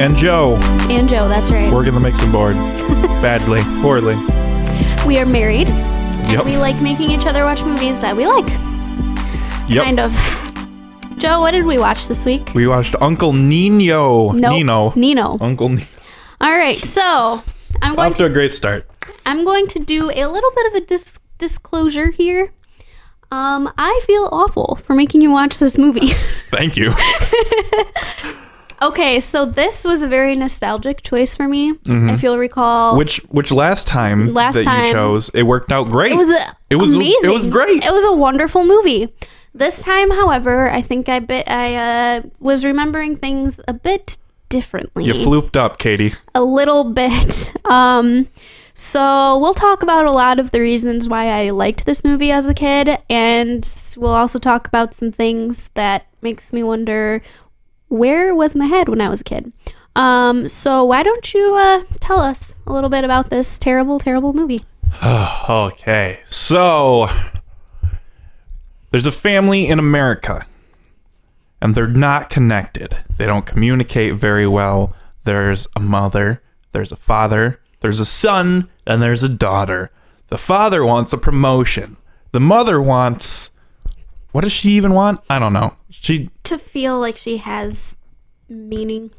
And Joe, And Joe, that's right. we're gonna make some board. Badly, poorly. we are married. And Yep. we like making each other watch movies that we like. Yep. Kind of. Joe, what did we watch this week? We watched Uncle Nino. Nope. Nino. Nino. Uncle Nino. All right, so I'm going Off to to a great start. I'm going to do a little bit of a dis- disclosure here. Um, I feel awful for making you watch this movie. Thank you. Okay, so this was a very nostalgic choice for me. If you'll recall, Mm-hmm. Which which last time Last that time- you chose, it worked out great. it was a, It was- amazing. it was great. It was a wonderful movie. This time, however, I think I bit I uh, was remembering things a bit differently. you flooped up, Katie. a little bit. Um, so we'll talk about a lot of the reasons why I liked this movie as a kid, and we'll also talk about some things that makes me wonder where was my head when I was a kid. Um, so why don't you uh, tell us a little bit about this terrible, terrible movie? Okay, so there's a family in America, and they're not connected. They don't communicate very well. There's a mother, there's a father, there's a son, and there's a daughter. The father wants a promotion. The mother wants. What does she even want? I don't know. She To feel like she has meaning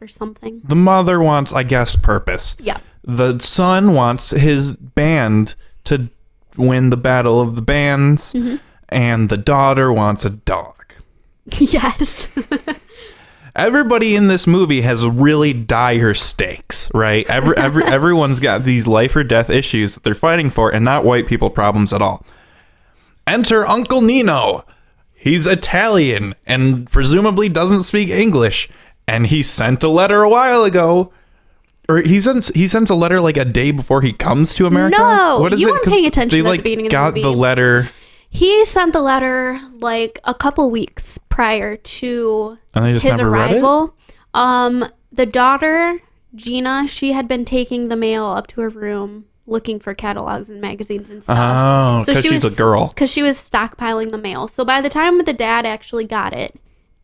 or something. the mother wants, I guess, purpose. Yeah. the son wants his band to win the battle of the bands mm-hmm. and the daughter wants a dog yes. everybody in this movie has really dire stakes right every, every everyone's got these life or death issues that they're fighting for and not white people problems at all enter uncle nino he's italian and presumably doesn't speak english and he sent a letter a while ago or he sends he sends a letter like a day before he comes to America. No, what is you it? paying attention They the like the got movie. the letter He sent the letter like a couple weeks prior to and they just his never read it. arrival. Um, the daughter Gina, she had been taking the mail up to her room, looking for catalogs and magazines and stuff. Oh, because she's a girl. Because she was stockpiling the mail. So by the time the dad actually got it,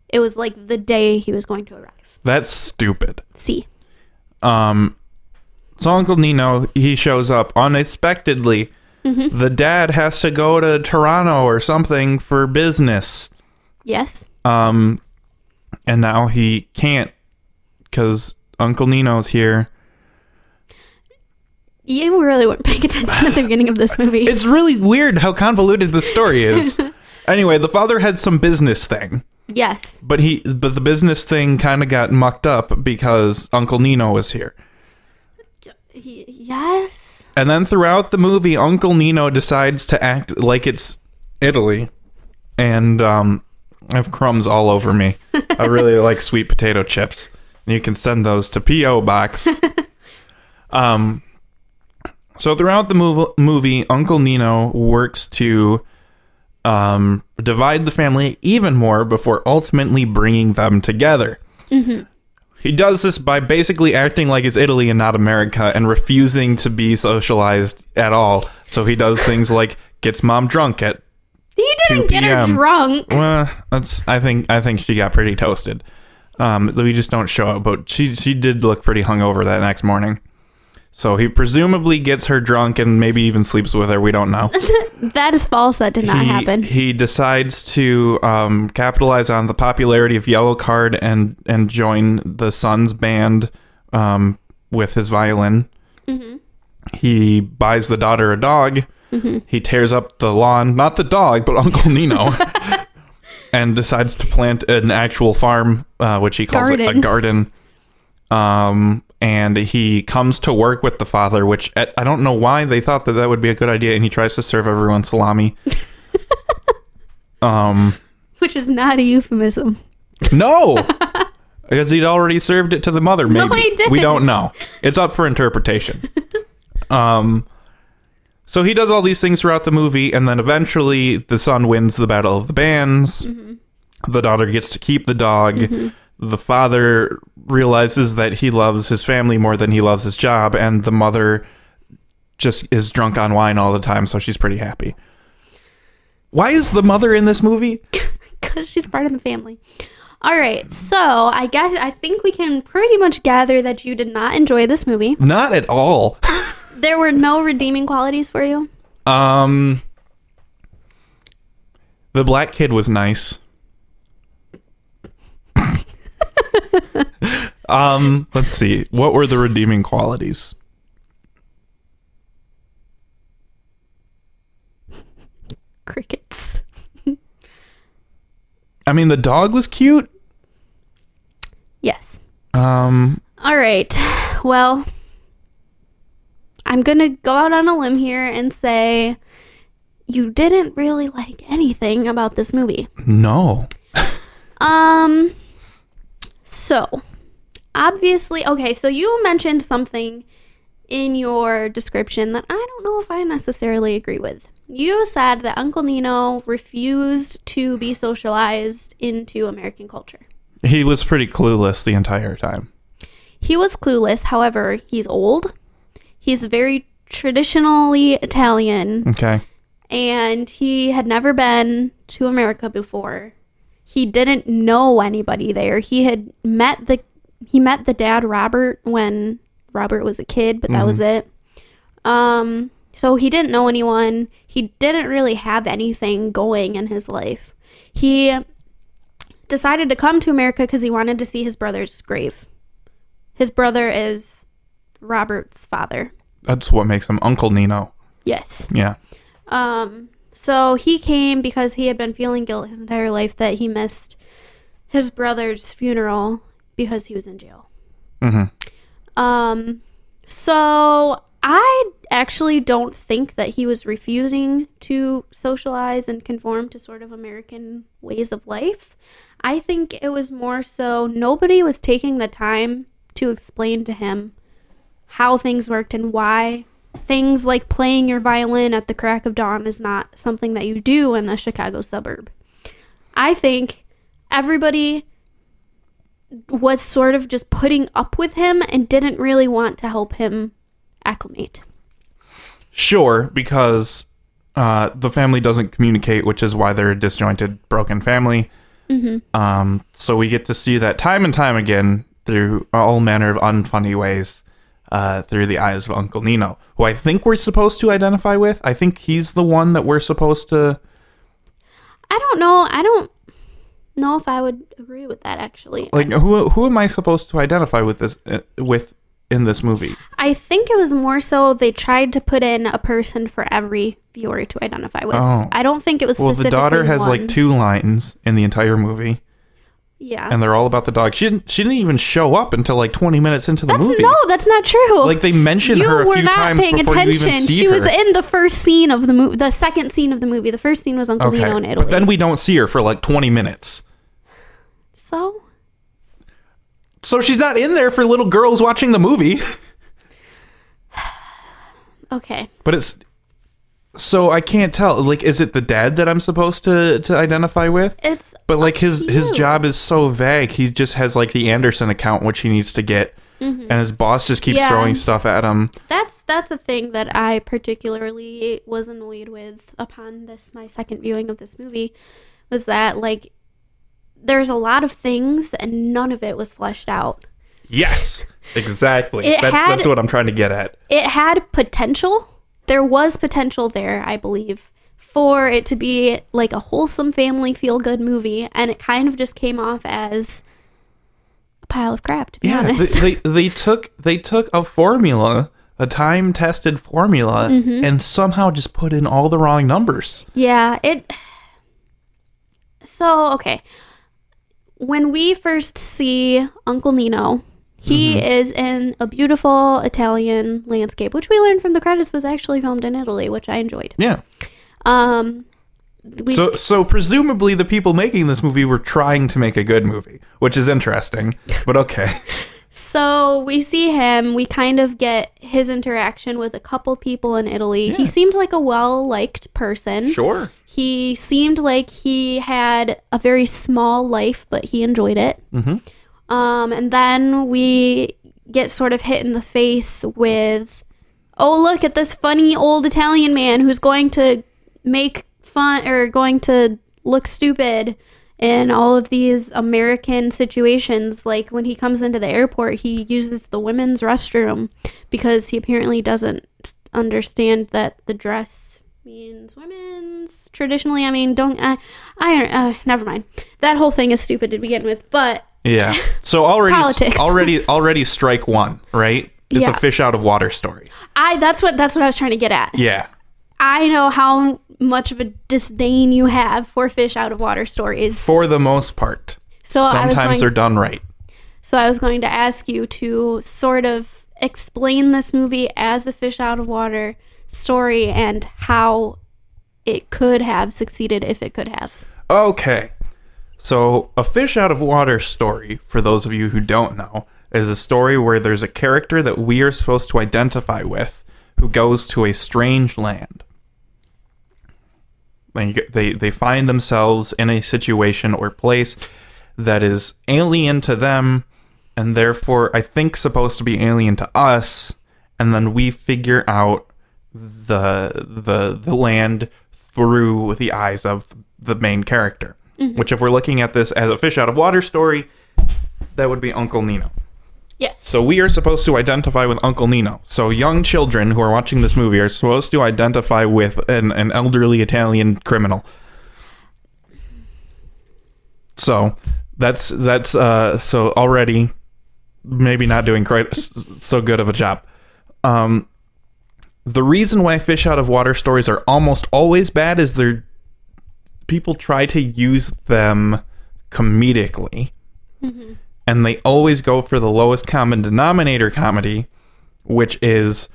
it was like the day he was going to arrive. That's stupid. See, Um, so Uncle Nino he shows up unexpectedly. Mm-hmm. The dad has to go to Toronto or something for business. yes, Um, and now he can't because Uncle Nino's here. You really weren't paying attention at the beginning of this movie. It's really weird how convoluted the story is. anyway, the father had some business thing. yes, But he, but the business thing kind of got mucked up because Uncle Nino was here. Y- yes. And then throughout the movie, Uncle Nino decides to act like it's Italy, and um, I have crumbs all over me. I really like sweet potato chips. And you can send those to PO box. um, so throughout the mov- movie, Uncle Nino works to um, divide the family even more before ultimately bringing them together. He does this by basically acting like it's Italy and not America and refusing to be socialized at all. So he does things like gets mom drunk at He didn't 2 get her drunk. well, that's I think I think she got pretty toasted. Um, we just don't show it, but she she did look pretty hungover that next morning. So he presumably gets her drunk and maybe even sleeps with her. We don't know. That is false. That did not he, happen. He decides to um, capitalize on the popularity of Yellowcard and and join the Suns band um, with his violin. Mm-hmm. He buys the daughter a dog. He tears up the lawn, not the dog, but Uncle Nino, and decides to plant an actual farm, uh, which he calls it a Garden. garden. Um, and he comes to work with the father, which I don't know why they thought that that would be a good idea, and he tries to serve everyone salami. um, Which is not a euphemism. no, because he'd already served it to the mother. Maybe he didn't. we don't know. It's up for interpretation. um, so he does all these things throughout the movie, and then eventually the son wins the battle of the bands. The daughter gets to keep the dog. The father realizes that he loves his family more than he loves his job, and the mother just is drunk on wine all the time, so she's pretty happy. Why is the mother in this movie? Because she's part of the family. All right. So I guess I think we can pretty much gather that you did not enjoy this movie. Not at all. There were no redeeming qualities for you. Um, the black kid was nice. Um, let's see. What were the redeeming qualities? Crickets. I mean, the dog was cute. Yes. Um, All right. Well, I'm going to go out on a limb here and say you didn't really like anything about this movie. no. Um so obviously okay, so you mentioned something in your description that I don't know if I necessarily agree with. You said that Uncle Nino refused to be socialized into American culture. He was pretty clueless the entire time. He was clueless, however, he's old. He's very traditionally Italian Okay. and he had never been to America before. He didn't know anybody there. He had met the he met the dad Robert when Robert was a kid, but that was it. Um so he didn't know anyone. He didn't really have anything going in his life. He decided to come to America because he wanted to see his brother's grave. His brother is Robert's father. That's what makes him Uncle Nino. Yes. Yeah. Um, so he came because he had been feeling guilt his entire life that he missed his brother's funeral because he was in jail. hmm Um, so I actually don't think that he was refusing to socialize and conform to sort of American ways of life. I think it was more so nobody was taking the time to explain to him how things worked and why things like playing your violin at the crack of dawn is not something that you do in a Chicago suburb. I think everybody was sort of just putting up with him and didn't really want to help him acclimate. Sure, because uh, the family doesn't communicate, which is why they're a disjointed, broken family. Um, so we get to see that time and time again through all manner of unfunny ways uh, through the eyes of Uncle Nino, who I think we're supposed to identify with. I think he's the one that we're supposed to. I don't know. I don't know if I would agree with that actually. Like, who who am I supposed to identify with this uh, with in this movie? I think it was more so they tried to put in a person for every viewer to identify with. Oh. I don't think it was Well, the daughter has one. like two lines in the entire movie, Yeah. and they're all about the dog. She didn't. She didn't even show up until like twenty minutes into the that's movie. no, that's not true. Like they mentioned you her a were few not times paying before attention. you even see she her. was in the first scene of the movie, the second scene of the movie. The first scene was Uncle okay, Nino in Italy. but then we don't see her for like twenty minutes. so So she's not in there for little girls watching the movie. okay. But it's so I can't tell. Like, is it the dad that I'm supposed to to identify with? It's But like his his job is so vague. He just has like the Anderson account which he needs to get, and his boss just keeps Mm-hmm. Yeah. throwing stuff at him. That's that's a thing that I particularly was annoyed with upon this my second viewing of this movie was that like there's a lot of things and none of it was fleshed out. Yes, exactly. That's had- that's what I'm trying to get at. It had potential. There was potential there, I believe, for it to be like a wholesome family feel good movie and it kind of just came off as a pile of crap to be Yeah, honest. they, they they took they took a formula, a time tested formula, Mm-hmm. and somehow just put in all the wrong numbers. Yeah, it. So, okay. When we first see Uncle Nino, he Mm-hmm. is in a beautiful Italian landscape, which we learned from the credits was actually filmed in Italy, which I enjoyed. Yeah. Um, we, So so presumably the people making this movie were trying to make a good movie, which is interesting. But okay. so we see him. We kind of get his interaction with a couple people in Italy. He Yeah. seemed like a well liked person. Sure. He seemed like he had a very small life, but he enjoyed it. Mhm. Um, and then we get sort of hit in the face with, oh, look at this funny old Italian man who's going to make fun or going to look stupid in all of these American situations. Like when he comes into the airport, he uses the women's restroom because he apparently doesn't understand that the dress means women's traditionally. I mean, don't I? I uh, never mind. That whole thing is stupid to begin with, but Yeah. So already, Politics. already, already strike one, right? It's Yeah. a fish out of water story. I that's what that's what I was trying to get at. Yeah. I know how much of a disdain you have for fish out of water stories. For the most part. So sometimes going- they're done right. So I was going to ask you to sort of explain this movie as a fish out of water story and how it could have succeeded if it could have. Okay. So, a fish out of water story, for those of you who don't know, is a story where there's a character that we are supposed to identify with who goes to a strange land. They, they, find themselves in a situation or place that is alien to them and therefore I think supposed to be alien to us and then we figure out the the the land through the eyes of the main character. Which if we're looking at this as a fish out of water story, that would be Uncle Nino. Yes. So we are supposed to identify with Uncle Nino. So young children who are watching this movie are supposed to identify with an, an elderly Italian criminal. So that's that's uh so already maybe not doing quite so good of a job. Um the reason why fish out of water stories are almost always bad is they're people try to use them comedically mm-hmm. and they always go for the lowest common denominator comedy, which is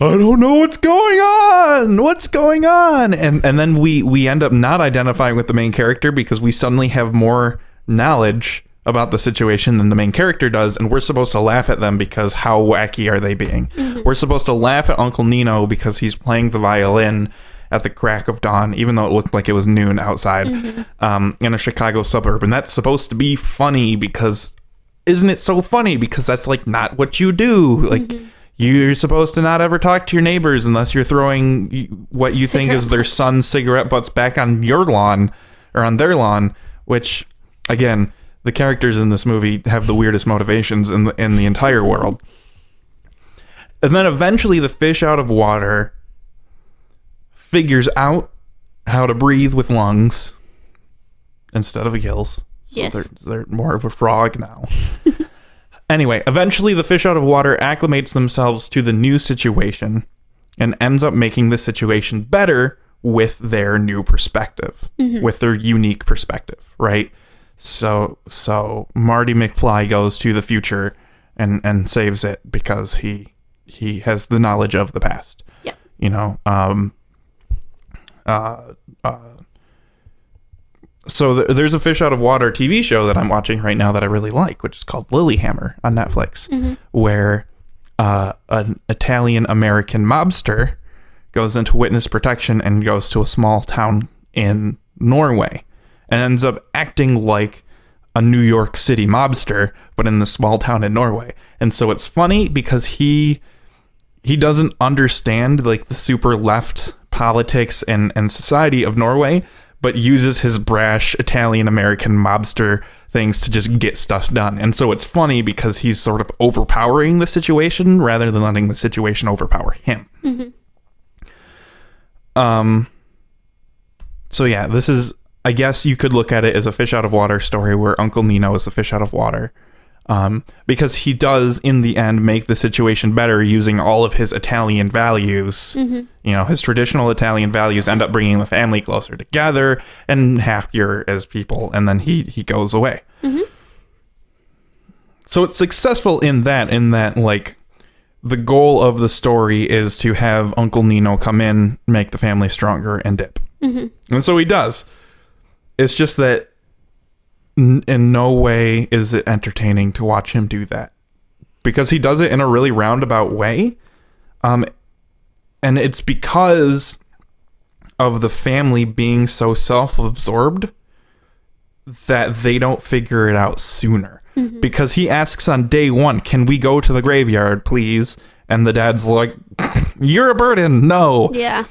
I don't know what's going on. What's going on? And and then we we end up not identifying with the main character because we suddenly have more knowledge about the situation than the main character does and we're supposed to laugh at them because how wacky are they being? Mm-hmm. We're supposed to laugh at Uncle Nino because he's playing the violin at the crack of dawn, even though it looked like it was noon outside mm-hmm. um, in a Chicago suburb. And that's supposed to be funny because isn't it so funny? Because that's like not what you do. Like mm-hmm. you're supposed to not ever talk to your neighbors unless you're throwing what you think is their son's cigarette butts back on your lawn or on their lawn. Which, again, the characters in this movie have the weirdest motivations in the in the entire mm-hmm. world. And then eventually, the fish out of water figures out how to breathe with lungs instead of gills. So Yes. they're, they're more of a frog now. anyway, eventually the fish out of water acclimates themselves to the new situation and ends up making the situation better with their new perspective, with their unique perspective, right? So so Marty McFly goes to the future and and saves it because he he has the knowledge of the past. Yep. You know, um uh uh so th- there's a fish out of water TV show that I'm watching right now that I really like, which is called Lilyhammer on Netflix, where uh, an Italian American mobster goes into witness protection and goes to a small town in Norway and ends up acting like a New York City mobster, but in the small town in Norway. And so it's funny because he he doesn't understand like the super left politics and, and society of Norway, but uses his brash Italian American mobster things to just get stuff done. And so it's funny because he's sort of overpowering the situation rather than letting the situation overpower him. Um so yeah, this is I guess you could look at it as a fish out of water story where Uncle Nino is the fish out of water um, because he does in the end make the situation better using all of his Italian values. Mm-hmm. You know, his traditional Italian values end up bringing the family closer together and happier as people, and then he he goes away. Mm-hmm. So it's successful in that, in that like the goal of the story is to have Uncle Nino come in, make the family stronger, and dip. Mm-hmm. And so he does. It's just that in no way is it entertaining to watch him do that because he does it in a really roundabout way. Um, and it's because of the family being so self absorbed that they don't figure it out sooner. Because he asks on day one, Can we go to the graveyard, please? And the dad's like, You're a burden. No. Yeah.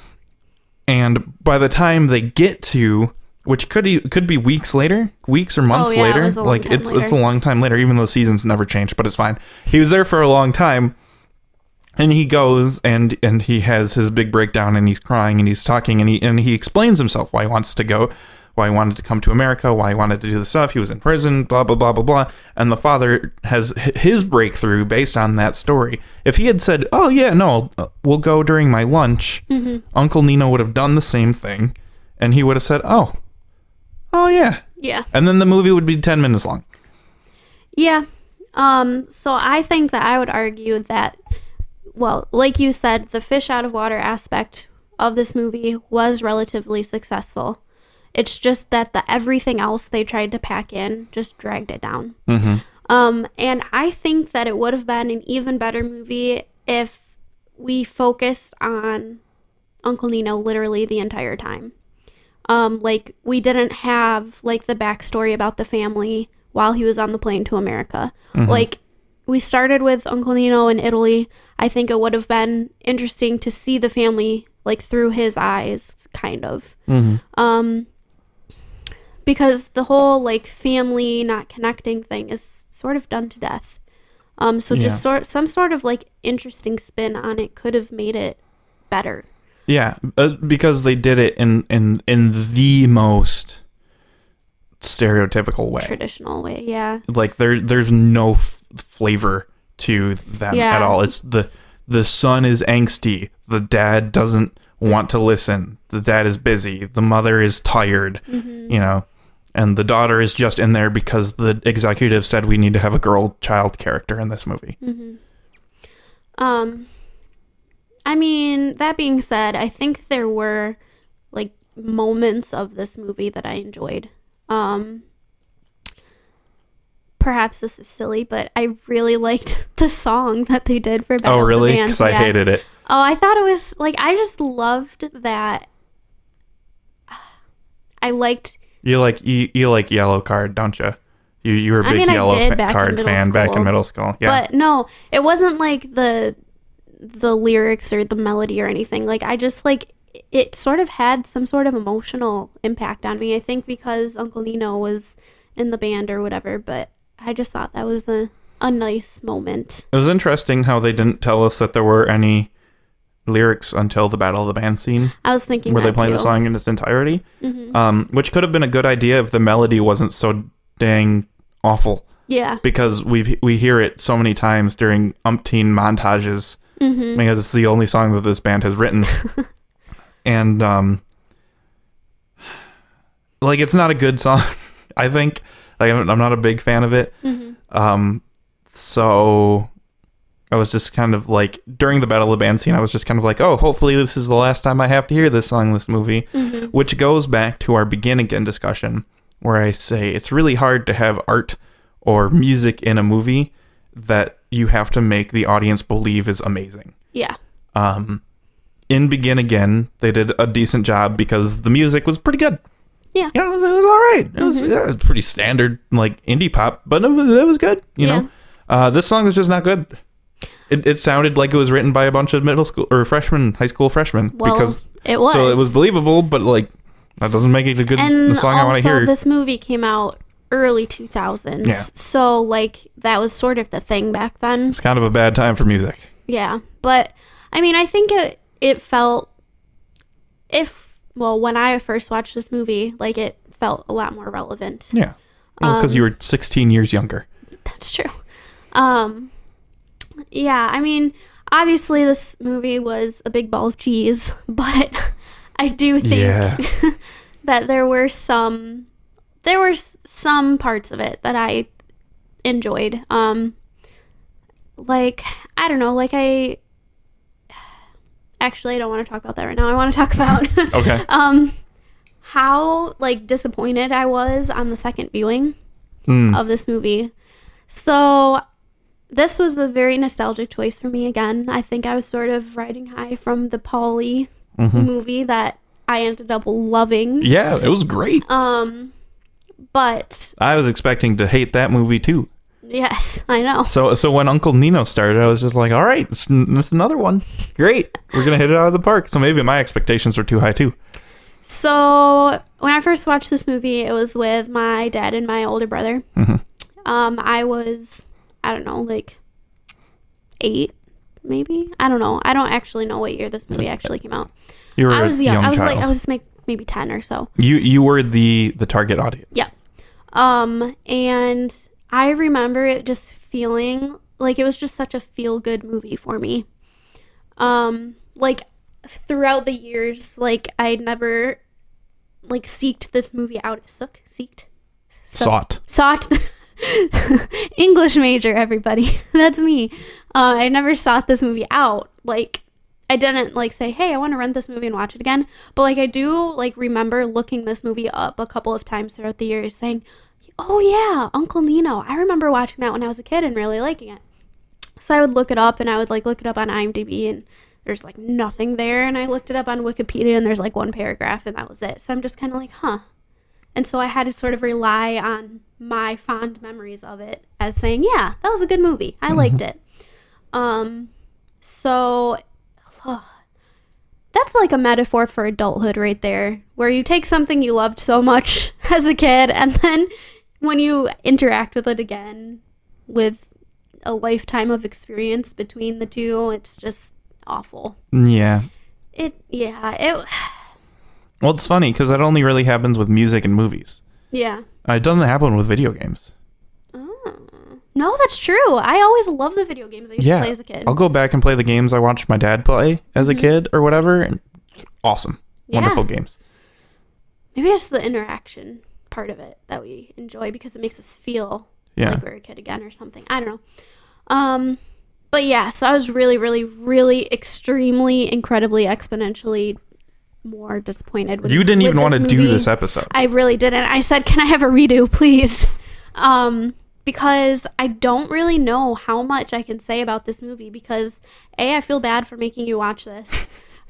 And by the time they get to which could e- could be weeks later, weeks or months Oh, yeah, it later. long like it's it's a long time later, even though the seasons never changed, but it's fine. He was there for a long time, and he goes and and he has his big breakdown, and he's crying and he's talking and he and he explains himself why he wants to go, why he wanted to come to America, why he wanted to do the stuff. He was in prison, blah blah blah blah blah. And the father has his breakthrough based on that story. If he had said, "Oh yeah, no, uh, we'll go during my lunch," Uncle Nino would have done the same thing, and he would have said, "Oh." Oh yeah. Yeah. And then the movie would be 10 minutes long. Yeah. Um, so I think that I would argue that, well, like you said, the fish out of water aspect of this movie was relatively successful. It's just that the everything else they tried to pack in just dragged it down. Um, and I think that it would have been an even better movie if we focused on Uncle Nino literally the entire time. Um, like we didn't have like the backstory about the family while he was on the plane to America. Like we started with Uncle Nino in Italy. I think it would have been interesting to see the family like through his eyes, kind of. Um, because the whole like family not connecting thing is sort of done to death. Um, so Yeah. just sort some sort of like interesting spin on it could have made it better. Yeah, uh, because they did it in in in the most stereotypical way. Traditional way, yeah. Like there there's no f- flavor to them Yeah. at all. It's the the son is angsty. The dad doesn't want to listen. The dad is busy. The mother is tired. You know, and the daughter is just in there because the executive said we need to have a girl child character in this movie. Um, I mean, that being said, I think there were like moments of this movie that I enjoyed. Um, perhaps this is silly, but I really liked the song that they did for Battle Oh, really? Because I Yeah. hated it. Oh, I thought it was like I just loved that. I liked You like you, you like Yellowcard, don't you? You you were a big mean, Yellow fa- Card fan back in middle school. Yeah. But no, it wasn't like the the lyrics or the melody or anything. Like I just like it sort of had some sort of emotional impact on me. I think because Uncle Nino was in the band or whatever, but I just thought that was a a nice moment. It was interesting how they didn't tell us that there were any lyrics until the Battle of the Band scene, I was thinking where they that play the song in its entirety, Mhm. um, which could have been a good idea if the melody wasn't so dang awful. Yeah. Because we we hear it so many times during umpteen montages Mhm. because it's the only song that this band has written, and um, like it's not a good song. I think like I'm, I'm not a big fan of it. Mhm. Um, so I was just kind of like during the Battle of the Band scene, I was just kind of like, oh, hopefully this is the last time I have to hear this song in this movie, Mhm. which goes back to our begin again discussion where I say it's really hard to have art or music in a movie that you have to make the audience believe is amazing. Yeah. Um, in Begin Again, they did a decent job because the music was pretty good. Yeah. You know, it was all right. It was, yeah, it was pretty standard, like indie pop, but it was, it was good. You Yeah. know, uh, this song is just not good. It, it sounded like it was written by a bunch of middle school or freshman, high school freshmen, Well, because it was. so it was believable, but like that doesn't make it a good and the song I want to hear. this movie came out early 2000s. Yeah. So like that was sort of the thing back then. it's kind of a bad time for music. Yeah, but I mean, I think it it felt if well when I first watched this movie, like it felt a lot more relevant. Yeah, because Um, you were 16 years younger. That's true. Um, yeah, I mean, obviously this movie was a big ball of cheese, but I do think Yeah. that there were some there were some parts of it that I enjoyed. Um, like I don't know, like I actually I don't want to talk about that right now. I want to talk about Okay. um how like disappointed I was on the second viewing Mm. of this movie. So this was a very nostalgic choice for me again. I think I was sort of riding high from the Polly movie that I ended up loving. Mm-hmm. Yeah, it was great. Um but I was expecting to hate that movie too. yes, I know. So so when Uncle Nino started, I was just like, all right, it's, it's another one. Great, we're gonna hit it out of the park. So maybe my expectations were too high too. So when I first watched this movie, it was with my dad and my older brother. Mhm. Um, I was, I don't know, like eight, maybe. I don't know. I don't actually know what year this movie actually came out. You were I was a young. young I was child. like, I was like maybe ten or so. you you were the the target audience. Yeah. Um, and I remember it just feeling like it was just such a feel good movie for me. Um, like throughout the years, like I'd never like seeked this movie out. Sook seeked So- Sought. sought English major. Everybody, that's me. Uh, I never sought this movie out. Like I didn't like say, "Hey, I want to rent this movie and watch it again." But like I do like remember looking this movie up a couple of times throughout the years, saying, "Oh yeah, Uncle Nino. I remember watching that when I was a kid and really liking it." So I would look it up and I would like look it up on IMDb and there's like nothing there and I looked it up on Wikipedia and there's like one paragraph and that was it. So I'm just kind of like, "Huh." And so I had to sort of rely on my fond memories of it as saying, "Yeah, that was a good movie. I liked it." Um so that's like a metaphor for adulthood right there, where you take something you loved so much as a kid, and then when you interact with it again with a lifetime of experience between the two, it's just awful. Yeah. It, yeah, it, Well, it's funny because that only really happens with music and movies. yeah. Uh, it doesn't happen with video games. Oh. No, that's true. I always love the video games I used Yeah. to play as a kid. I'll go back and play the games I watched my dad play as a kid or whatever. Awesome. Mm-hmm. Yeah. Wonderful games. Maybe it's the interaction part of it that we enjoy because it makes us feel Yeah. like we're a kid again or something. I don't know. Um, but yeah, so I was really, really, really extremely, incredibly, exponentially more disappointed. With, you didn't even want to do this episode. I really didn't. I said, "Can I have a redo, please?" Um, because I don't really know how much I can say about this movie because a I feel bad for making you watch this.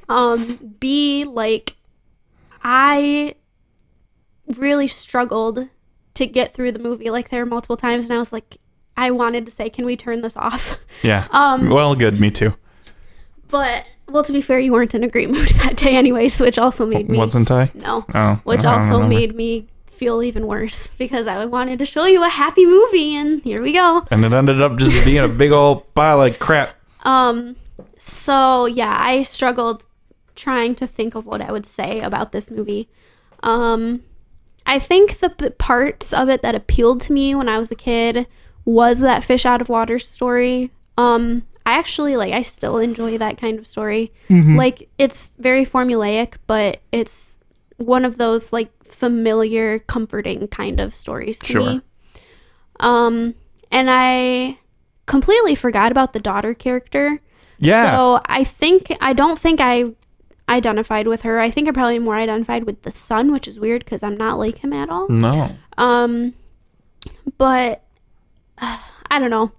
Um, b like I really struggled to get through the movie. Like there were multiple times, and I was like, I wanted to say, "Can we turn this off?" yeah. Um, well, good. Me too. but well, to be fair, you weren't in a great mood that day, anyways, which also made me Wasn't I? no Oh. which also remember. made me feel even worse because I wanted to show you a happy movie, and here we go. And it ended up just being a big old pile of crap. Um, so yeah, I struggled trying to think of what I would say about this movie. Um, I think the p- parts of it that appealed to me when I was a kid was that fish out of water story. Um, I actually like I still enjoy that kind of story. Like it's very formulaic, but it's one of those like familiar, comforting kind of stories to Sure. me. Um, and I completely forgot about the daughter character. Yeah. So I think I don't think I identified with her. I think I'm probably more identified with the son, which is weird because I'm not like him at all. no. Um, but uh, I don't know.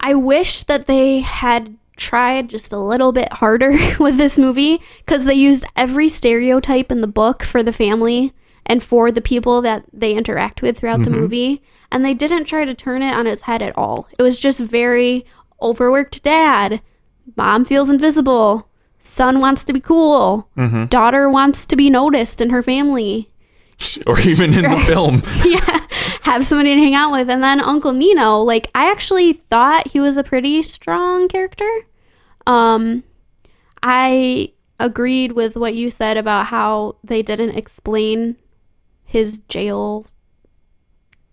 I wish that they had tried just a little bit harder with this movie because they used every stereotype in the book for the family and for the people that they interact with throughout the movie, and they didn't try to turn it on its head at all. It was just very overworked dad. Mom feels invisible. Son wants to be cool. Daughter wants to be noticed in her family Or even in the film. yeah, have somebody to hang out with. And then Uncle Nino, like I actually thought he was a pretty strong character. Um I agreed with what you said about how they didn't explain his jail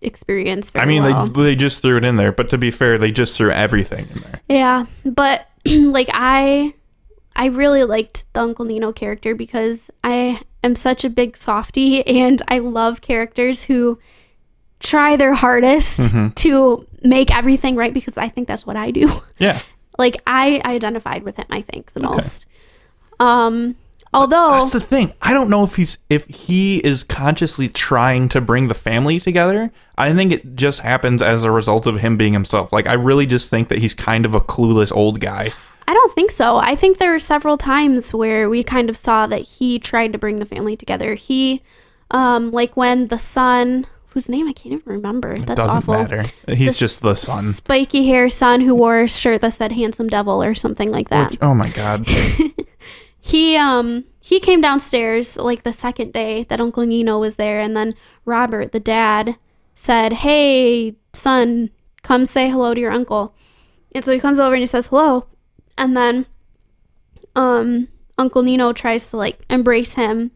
experience very I mean, well. they they just threw it in there, but to be fair, they just threw everything in there. Yeah, but like I I really liked the Uncle Nino character because I am such a big softie and I love characters who try their hardest to make everything right because I think that's what I do. Yeah. like I identified with him I think the most. Um although That's the thing. I don't know if he's if he is consciously trying to bring the family together. I think it just happens as a result of him being himself. Like I really just think that he's kind of a clueless old guy. I don't think so. I think there were several times where we kind of saw that he tried to bring the family together. He, um, like when the son, whose name I can't even remember. That's Doesn't awful. matter. He's The just the son. Spiky hair son who wore a shirt that said "handsome devil" or something like that. Which- oh my god. he, um, he came downstairs like the second day that Uncle Nino was there, and then Robert, the dad, said, "Hey, son, come say hello to your uncle." And so he comes over and he says hello, and then um, Uncle Nino tries to like embrace him.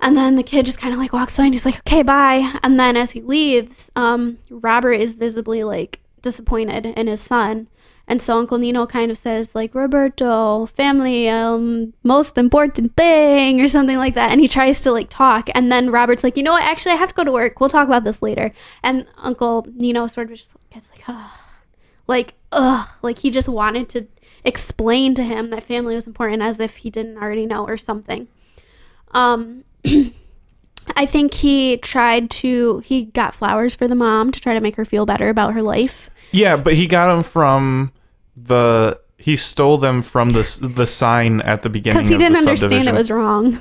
And then the kid just kind of like walks away and he's like, okay, bye. And then as he leaves, um, Robert is visibly like disappointed in his son. And so Uncle Nino kind of says, like, Roberto, family, um, most important thing, or something like that. And he tries to like talk. And then Robert's like, you know what? Actually, I have to go to work. We'll talk about this later. And Uncle Nino sort of just gets like, ugh. Like, ugh. Like he just wanted to explain to him that family was important as if he didn't already know or something. Um, I think he tried to, he got flowers for the mom to try to make her feel better about her life. Yeah, but he got them from the. He stole them from the the sign at the beginning Because he didn't understand it was wrong.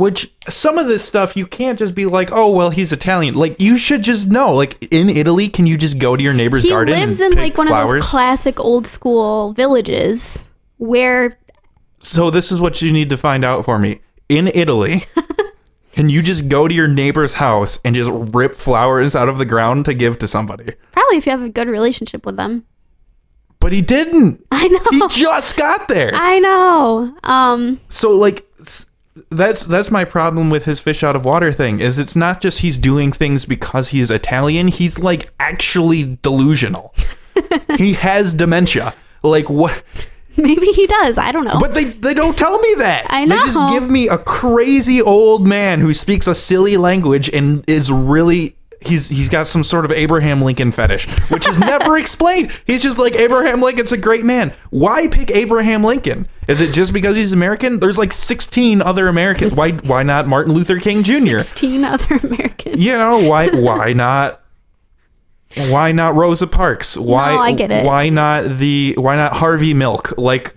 Which some of this stuff you can't just be like, oh well, he's Italian. Like you should just know. Like in Italy, can you just go to your neighbor's He garden He lives in like one flowers? of those classic old school villages where so this is what you need to find out for me. In Italy, can you just go to your neighbor's house and just rip flowers out of the ground to give to somebody? probably if you have a good relationship with them. But he didn't. I know. He just got there. I know. Um, so like that's that's my problem with his fish out of water thing is it's not just he's doing things because he's Italian he's like actually delusional he has dementia like what maybe he does. I don't know. but they they don't tell me that I know they just give me a crazy old man who speaks a silly language and is really He's he's got some sort of Abraham Lincoln fetish, which is never explained. He's just like Abraham Lincoln's a great man. Why pick Abraham Lincoln? Is it just because he's American? There's like 16 other Americans. Why why not Martin Luther King Jr.? 16 other Americans. you know why why not why not Rosa Parks? Why I get it. why not the why not Harvey Milk? Like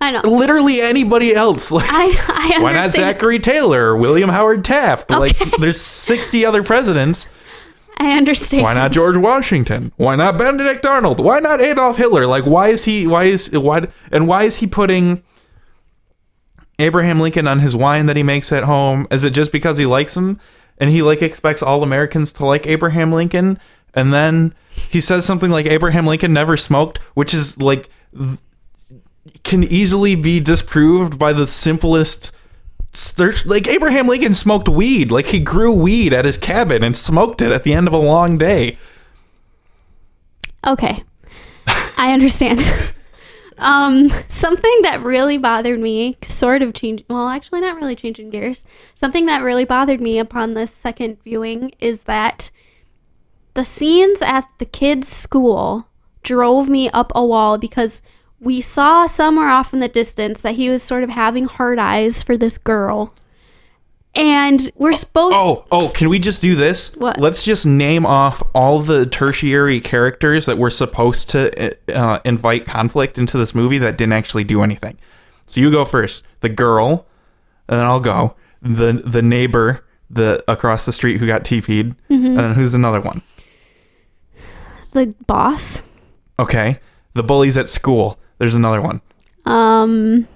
I know. literally anybody else. Like I, I understand. why not Zachary Taylor William Howard Taft? Like there's 60 other presidents. I understand. Why not George Washington? Why not Benedict Arnold? Why not Adolf Hitler? Like why is he why is why and why is he putting Abraham Lincoln on his wine that he makes at home? Is it just because he likes him and he like expects all Americans to like Abraham Lincoln? And then he says something like Abraham Lincoln never smoked, which is like th- can easily be disproved by the simplest like Abraham Lincoln smoked weed. Like he grew weed at his cabin and smoked it at the end of a long day. Okay. I understand. um, something that really bothered me, sort of changed, well, actually, not really changing gears. Something that really bothered me upon this second viewing is that the scenes at the kids' school drove me up a wall because we saw somewhere off in the distance that he was sort of having hard eyes for this girl. And we're supposed Oh, oh, can we just do this? What? Let's just name off all the tertiary characters that were supposed to uh, invite conflict into this movie that didn't actually do anything. So you go first. The girl, and then I'll go. The the neighbor, the across the street who got TP'd, Mm-hmm. and then who's another one? the boss. Okay, the bullies at school. There's another one. Um,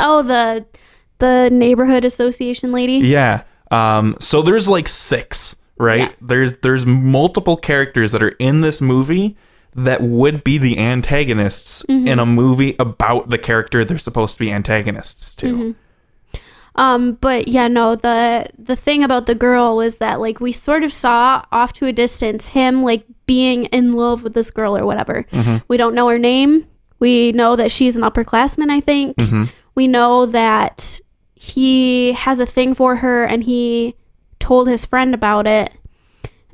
oh, the the neighborhood association lady. Yeah. Um, so there's like six, right? Yeah. There's there's multiple characters that are in this movie that would be the antagonists Mm-hmm. in a movie about the character they're supposed to be antagonists to. Mm-hmm. Um, but yeah, no, the the thing about the girl was that like we sort of saw off to a distance him like being in love with this girl or whatever. We don't know her name. We know that she's an upperclassman, I think. We know that he has a thing for her and he told his friend about it.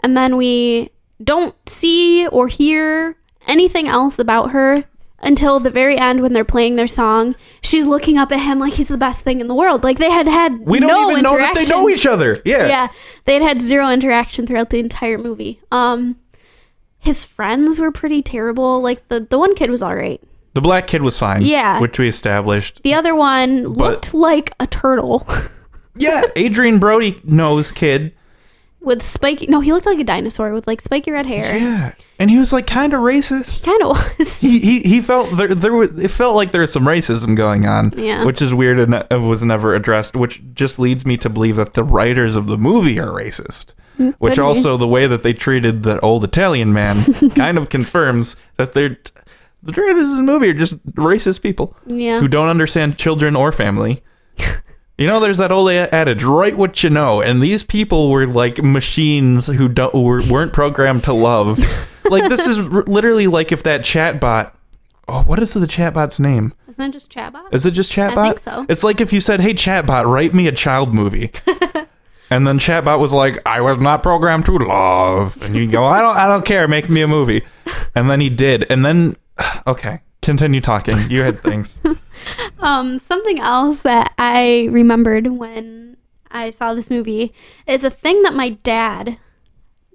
And then we don't see or hear anything else about her until the very end when they're playing their song. She's looking up at him like he's the best thing in the world. Like they had had We don't no even know that they know each other. Yeah. Yeah, they had had zero interaction throughout the entire movie. Um, his friends were pretty terrible. Like the the one kid was all right. The black kid was fine. Yeah. Which we established. The other one looked like a turtle. Yeah, Adrien Brody knows kid. with spiky. No, he looked like a dinosaur with like spiky red hair. Yeah, and he was like kind of racist. Kind of was. He, he he felt there there was it felt like there was some racism going on. Yeah. which is weird and ne- was never addressed. Which just leads me to believe that the writers of the movie are racist. Mm, which could be. also the way that they treated the old Italian man kind of confirms that they're the writers of the movie are just racist people Yeah. who don't understand children or family. You know, there's that old adage, "Write what you know," and these people were like machines who don't were, weren't programmed to love. like this is r- literally like if that chatbot. Oh, what is the chatbot's name? Isn't it just chatbot? Is it just chatbot? think so. It's like if you said, "Hey chatbot, write me a child movie," and then chatbot was like, "I was not programmed to love," and you go, "I don't, I don't care, make me a movie," and then he did, and then okay, continue talking. You had things. Um, something else that I remembered when I saw this movie is a thing that my dad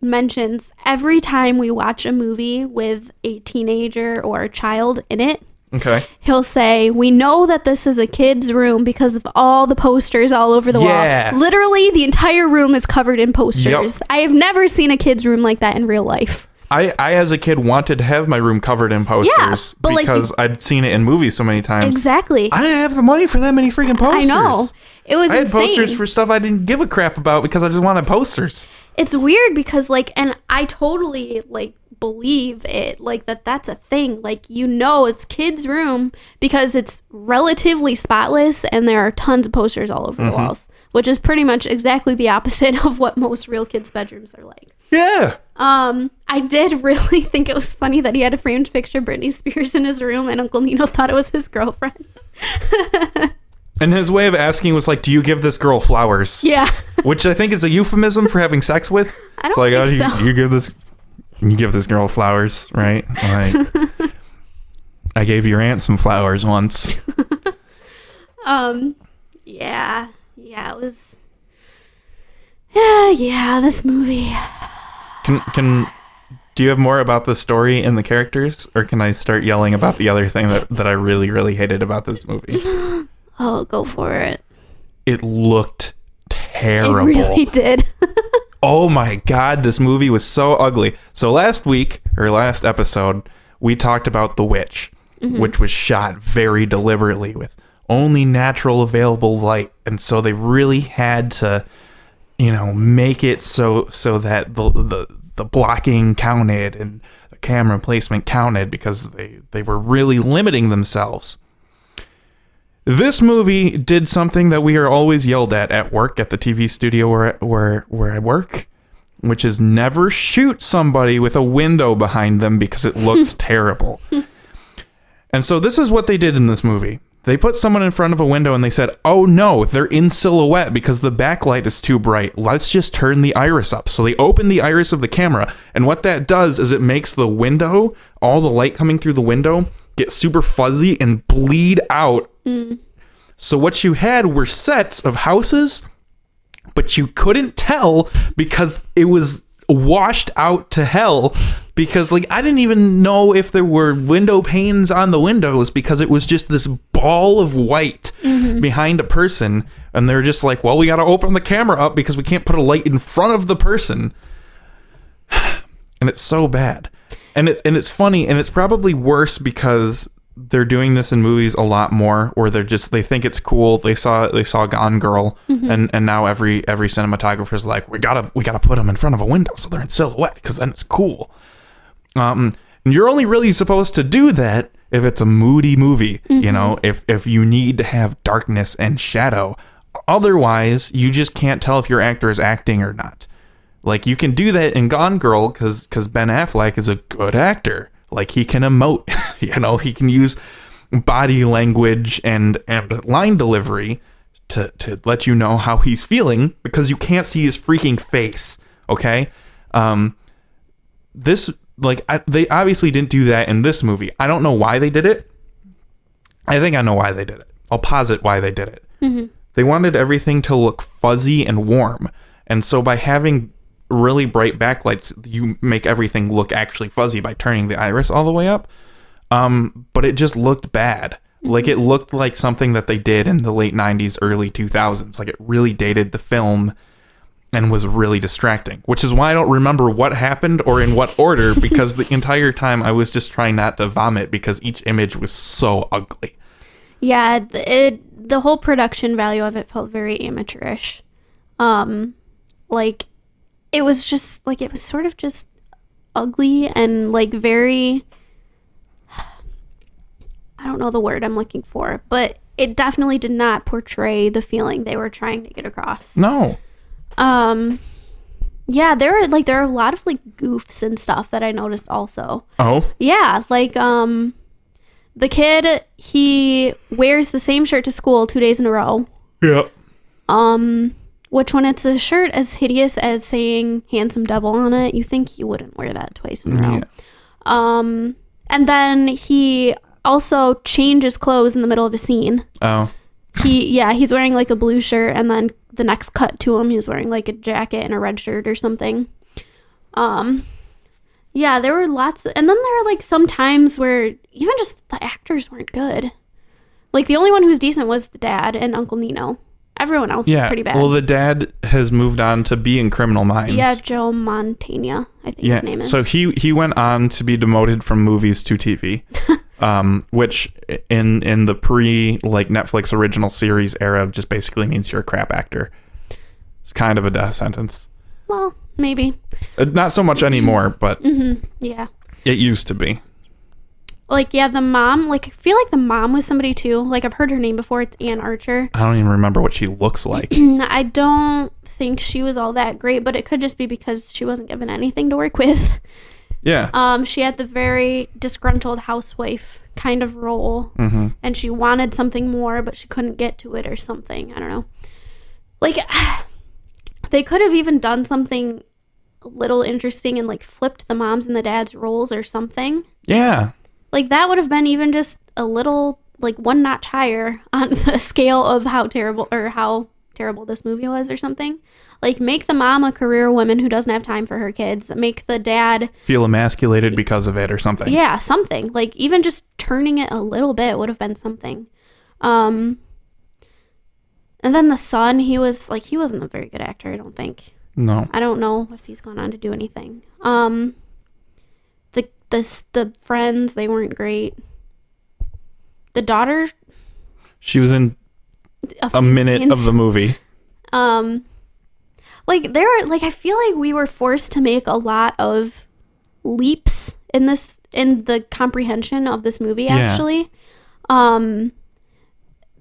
mentions every time we watch a movie with a teenager or a child in it. Okay. He'll say, We know that this is a kid's room because of all the posters all over the Yeah. wall. Literally, the entire room is covered in posters. I have never seen a kid's room like that in real life. I, I as a kid wanted to have my room covered in posters yeah, but, like, because I'd seen it in movies so many times. Exactly. I didn't have the money for that many freaking posters. I know. It was I had insane. posters for stuff I didn't give a crap about because I just wanted posters. it's weird because like and i totally like believe it like that that's a thing like you know it's kids room because it's relatively spotless and there are tons of posters all over the mm-hmm. walls which is pretty much exactly the opposite of what most real kids bedrooms are like Yeah. Um i did really think it was funny that he had a framed picture of britney spears in his room and uncle nino thought it was his girlfriend And his way of asking was like, "Do you give this girl flowers?" yeah Which I think is a euphemism for having sex with. I it's don't like, think oh, you, you give this, you give this girl flowers, right? Like, I gave your aunt some flowers once. Um, yeah, yeah, it was. Yeah, yeah, this movie. Can can do you have more about the story and the characters, or can I start yelling about the other thing that, that I really really hated about this movie? Oh, go for it. It looked It terrible. really did. Oh my god, this movie was so ugly. So last week or last episode, we talked about The Witch, mm-hmm. which was shot very deliberately with only natural available light, and so they really had to, you know, make it so so that the the the blocking counted and the camera placement counted because they they were really limiting themselves. This movie did something that we are always yelled at at work at the TV studio where where where I work, which is never shoot somebody with a window behind them because it looks terrible. And so this is what they did in this movie. They put someone in front of a window and they said, "Oh no, they're in silhouette because the backlight is too bright. Let's just turn the iris up." So they open the iris of the camera, and what that does is it makes the window, all the light coming through the window, get super fuzzy and bleed out mm. so what you had were sets of houses, but you couldn't tell because it was washed out to hell because like I didn't even know if there were window panes on the windows because it was just this ball of white mm-hmm. behind a person and they're just like, "Well, we got to open the camera up because we can't put a light in front of the person." and it's so bad. And it and it's funny and it's probably worse because they're doing this in movies a lot more where they're just they think it's cool. They saw they saw Gone Girl and and now every every cinematographer's like we got to we got to put them in front of a window so they're in silhouette cuz then it's cool. Um and you're only really supposed to do that if it's a moody movie, you know, if if you need to have darkness and shadow. Otherwise, you just can't tell if your actor is acting or not. Like you can do that in Gone Girl because because Ben Affleck is a good actor. Like he can emote, you know, he can use body language and and line delivery to to let you know how he's feeling because you can't see his freaking face. Okay, um, this like I, they obviously didn't do that in this movie. I don't know why they did it. I think I know why they did it. I'll posit why they did it. They wanted everything to look fuzzy and warm. And so by having really bright backlights, you make everything look actually fuzzy by turning the iris all the way up. Um, but it just looked bad. Like it looked like something that they did in the late 90s, early 2000s. Like it really dated the film and was really distracting, which is why I don't remember what happened or in what order because the entire time I was just trying not to vomit because each image was so ugly. Yeah, it the whole production value of it felt very amateurish. Um like it was just like it was sort of just ugly and like very I don't know the word I'm looking for, but it definitely did not portray the feeling they were trying to get across. No. Um yeah, there are like there are a lot of like goofs and stuff that I noticed also. Oh, Yeah, like um the kid he wears the same shirt to school 2 days in a row. yeah. Um which when it's a shirt as hideous as saying handsome devil on it, you think he wouldn't wear that twice in a row. Yeah. Um and then he also changes clothes in the middle of a scene. Oh, He yeah, he's wearing like a blue shirt and then the next cut to him he's wearing like a jacket and a red shirt or something. Um yeah, there were lots and then there are like some times where even just the actors weren't good. Like the only one who was decent was the dad and Uncle Nino. Everyone else yeah. was pretty bad. Well, the dad has moved on to be in Criminal Minds. yeah, Joe Mantegna, I think Yeah. his name is. So he he went on to be demoted from movies to TV, um, which in in the pre like Netflix original series era just basically means you're a crap actor. It's kind of a death sentence. well, maybe. Uh, Not so much anymore, but Yeah. it used to be. Like yeah, the mom, like I feel like the mom was somebody too. Like I've heard her name before. It's Anne Archer. I don't even remember what she looks like. I don't think she was all that great, but it could just be because she wasn't given anything to work with. Yeah. Um, she had the very disgruntled housewife kind of role, hmm and she wanted something more, but she couldn't get to it or something. I don't know. Like, they could have even done something a little interesting and like flipped the moms and the dads roles or something. Yeah. Like that would have been even just a little like one notch higher on the scale of how terrible or how terrible this movie was or something. Like make the mom a career woman who doesn't have time for her kids. Make the dad Feel emasculated because of it or something. yeah, something. Like even just turning it a little bit would have been something. Um and then the son, he was like he wasn't a very good actor, I don't think. No. I don't know if he's gone on to do anything. Um, the the the friends they weren't great. The daughter, She was in a, a minute scenes. of the movie. um, like there were like I feel like we were forced to make a lot of leaps in this in the comprehension of this movie Yeah. actually. Um.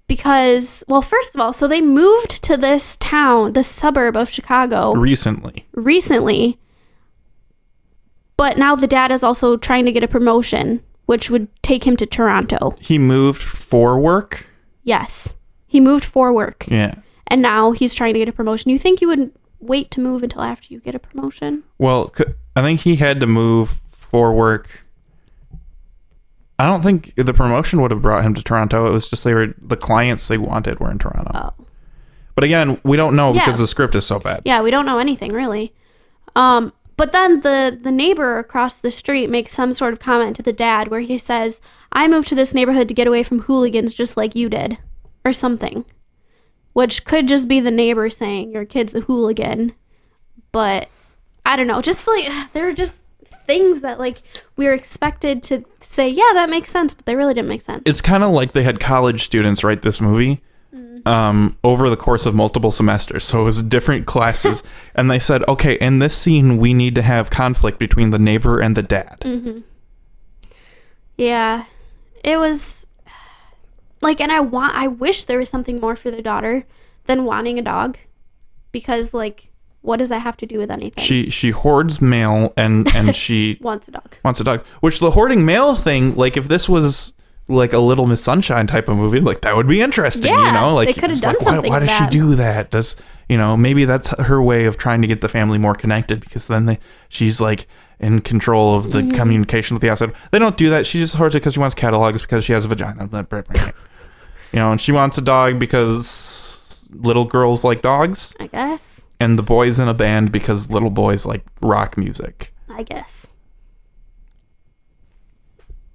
Because, well, first of all, so they moved to this town, this suburb of Chicago, Recently. recently. But now the dad is also trying to get a promotion, which would take him to Toronto. He moved for work. Yes. He moved for work. Yeah. And now he's trying to get a promotion. You think you would wait to move until after you get a promotion? Well, I think he had to move for work. I don't think the promotion would have brought him to Toronto. It was just they were the clients they wanted were in Toronto. Oh. But again, we don't know Yeah. because the script is so bad. Yeah, we don't know anything really. Um, but then the the neighbor across the street makes some sort of comment to the dad where he says, "I moved to this neighborhood to get away from hooligans just like you did," or something. Which could just be the neighbor saying your kid's a hooligan. But I don't know, just like there are just things that like we are expected to say, "Yeah, that makes sense," but they really didn't make sense. It's kind of like they had college students write this movie um, over the course of multiple semesters. So it was different classes. and they said, okay, in this scene, we need to have conflict between the neighbor and the dad. Yeah. It was like and I want I wish there was something more for the daughter than wanting a dog because like what does that have to do with anything? She she hoards mail and and she wants a dog. wants a dog. Which the hoarding mail thing, like if this was like a Little Miss Sunshine type of movie, like that would be interesting. yeah, you know, like they could have done like, why, something why with does she do that? Does you know maybe that's her way of trying to get the family more connected because then they, she's like in control of Mm-hmm. the communication with the outside. They don't do that. She just hoards it because she wants catalogs because she has a vagina. You know, and she wants a dog because little girls like dogs, I guess. and the boys in a band because little boys like rock music. I guess.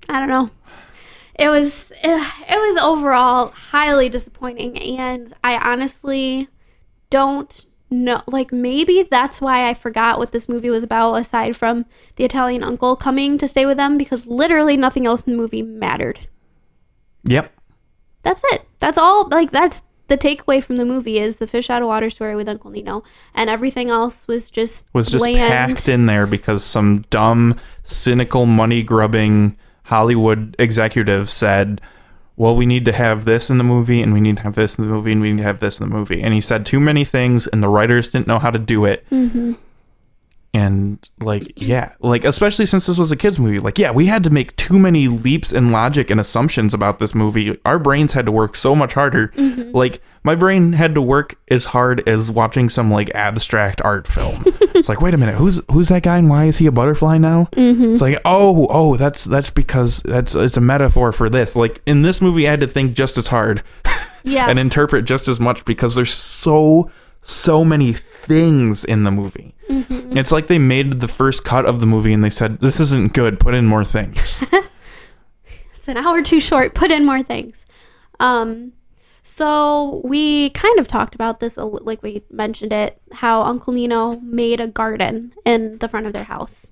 I don't know. It was it, it was overall highly disappointing and I honestly don't know like maybe that's why I forgot what this movie was about aside from the Italian uncle coming to stay with them because literally nothing else in the movie mattered. Yep. That's it. That's all. Like that's the takeaway from the movie is the fish out of water story with Uncle Nino, and everything else was just Was just bland. packed in there because some dumb, cynical, money grubbing Hollywood executive said, Well, we need to have this in the movie, and we need to have this in the movie, and we need to have this in the movie. And he said too many things, and the writers didn't know how to do it. Mm-hmm. And, like, yeah, like, especially since this was a kid's movie, like, yeah, we had to make too many leaps in logic and assumptions about this movie. Our brains had to work so much harder. Mm-hmm. Like, my brain had to work as hard as watching some, like, abstract art film. it's like, wait a minute, who's who's that guy and why is he a butterfly now? Mm-hmm. It's like, oh, oh, that's that's because that's it's a metaphor for this. Like in this movie, I had to think just as hard Yeah. and interpret just as much because there's so so many things in the movie. Mm-hmm. It's like they made the first cut of the movie and they said, "This isn't good. Put in more things." it's an hour too short. Put in more things. Um, so we kind of talked about this, like we mentioned it, how Uncle Nino made a garden in the front of their house.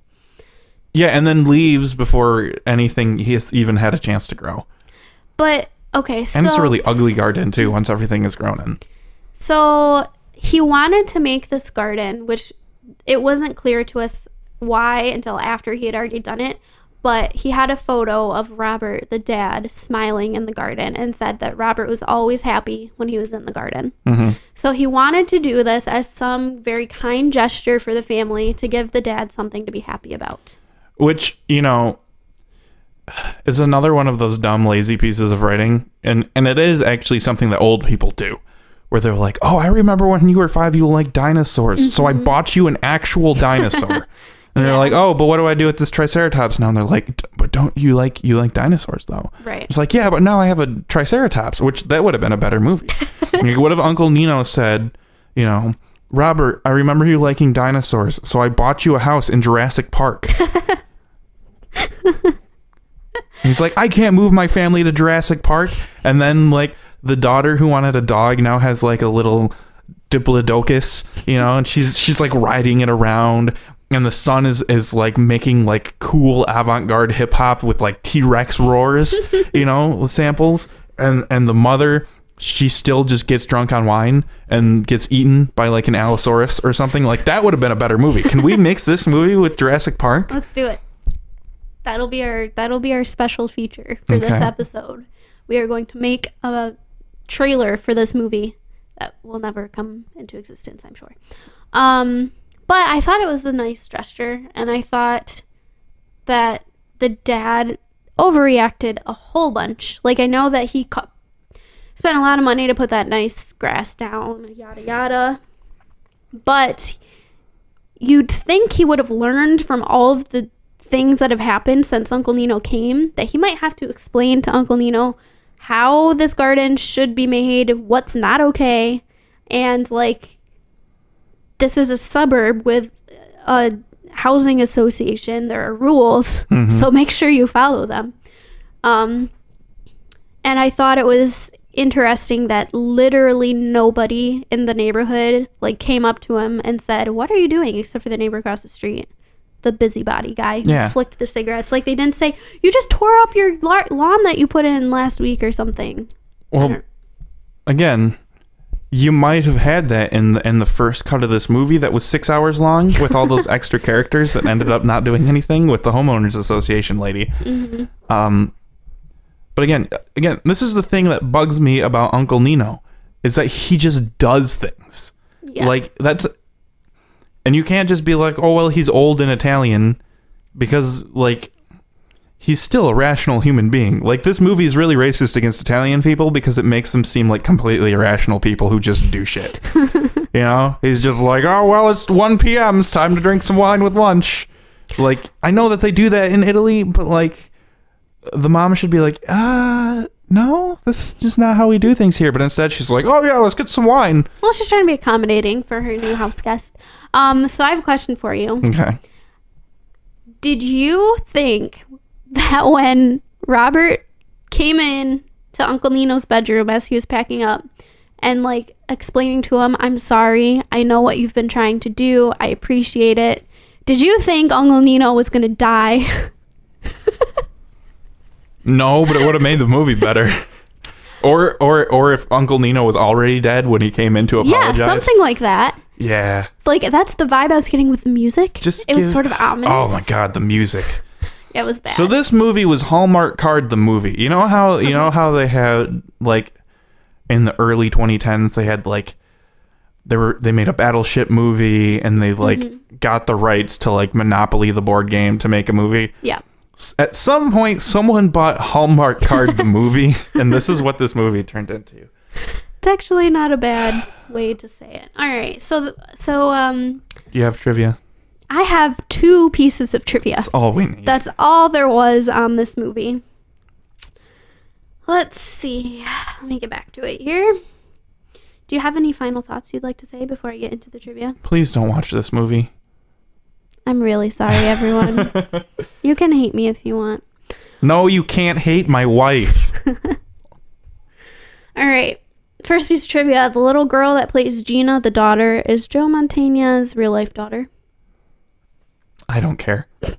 yeah, and then leaves before anything he has even had a chance to grow. But okay, so And it's a really ugly garden too. Once everything is grown in. So he wanted to make this garden, which it wasn't clear to us why until after he had already done it. But he had a photo of Robert, the dad, smiling in the garden and said that Robert was always happy when he was in the garden. Mhm. So he wanted to do this as some very kind gesture for the family to give the dad something to be happy about. which you know is another one of those dumb lazy pieces of writing and and it is actually something that old people do where they're like oh i remember when you were five you liked dinosaurs. So i mm-hmm. bought you an actual dinosaur. And they're Yeah. like oh but what do i do with this triceratops now? And they're like but don't you like you like dinosaurs though? Right. it's like yeah but now i have a triceratops which that would have been a better movie. Like, what if uncle nino said you know robert i remember you liking dinosaurs so i bought you a house in jurassic park. He's like, I can't move my family to Jurassic Park. And then, like, the daughter who wanted a dog now has like a little diplodocus, you know, and she's she's like riding it around. And the son is is like making like cool avant garde hip hop with like T Rex roars, you know, samples. And and the mother, she still just gets drunk on wine and gets eaten by like an Allosaurus or something. Like that would have been a better movie. Can we mix this movie with Jurassic Park? Let's do it. That'll be our that'll be our special feature for this episode. We are going to make a trailer for this movie that will never come into existence, I'm sure. Um, but I thought it was a nice gesture, and I thought that the dad overreacted a whole bunch. Like I know that he spent a lot of money to put that nice grass down, yada yada. But you'd think he would have learned from all of the things that have happened since Uncle Nino came that he might have to explain to Uncle Nino how this garden should be made, what's not okay, and like this is a suburb with a housing association. There are rules, so make sure you follow them. Um, and I thought it was interesting that literally nobody in the neighborhood like came up to him and said, "What are you doing?" except for the neighbor across the street, the busybody guy who Yeah. flicked the cigarettes. Like they didn't say, "You just tore up your la- lawn that you put in last week" or something. Well, again, you might have had that in the in the first cut of this movie that was six hours long with all those extra characters that ended up not doing anything with the homeowners association lady. Mm-hmm. Um, but again, again, this is the thing that bugs me about Uncle Nino is that he just does things Yeah. like that's, and you can't just be like, oh well, he's old and Italian, because like he's still a rational human being. Like this movie is really racist against Italian people because it makes them seem like completely irrational people who just do shit. you know, he's just like, oh well, it's 1 p.m. It's time to drink some wine with lunch. Like I know that they do that in Italy, but like the mom should be like, uh. No, this is just not how we do things here. But instead, she's like, "Oh yeah, let's get some wine." well, she's trying to be accommodating for her new house guest. Um, so I have a question for you. Okay. Did you think that when Robert came in to Uncle Nino's bedroom as he was packing up and like explaining to him, I'm sorry. I know what you've been trying to do. I appreciate it. Did you think Uncle Nino was going to die? No, but it would have made the movie better. Or, or, or if Uncle Nino was already dead when he came in to apologize. yeah, something like that. Yeah. Like that's the vibe I was getting with the music. Just it was sort of ominous. Oh my god, the music. It was bad. So this movie was Hallmark Card the movie. You know how you know how they had like in the early 2010s they had like they were they made a battleship movie and they like Mm-hmm. got the rights to like Monopoly the board game to make a movie. yeah. At some point someone bought Hallmark Card the movie and this is what this movie turned into. It's actually not a bad way to say it. All right. So so um Do you have trivia? I have two pieces of trivia. That's all we need. That's all there was on this movie. Let's see. Let me get back to it here. Do you have any final thoughts you'd like to say before I get into the trivia? Please don't watch this movie. I'm really sorry, everyone. you can hate me if you want. No, you can't hate my wife. All right. First piece of trivia the little girl that plays Gina, the daughter, is Joe Mantegna's real life daughter. I don't care.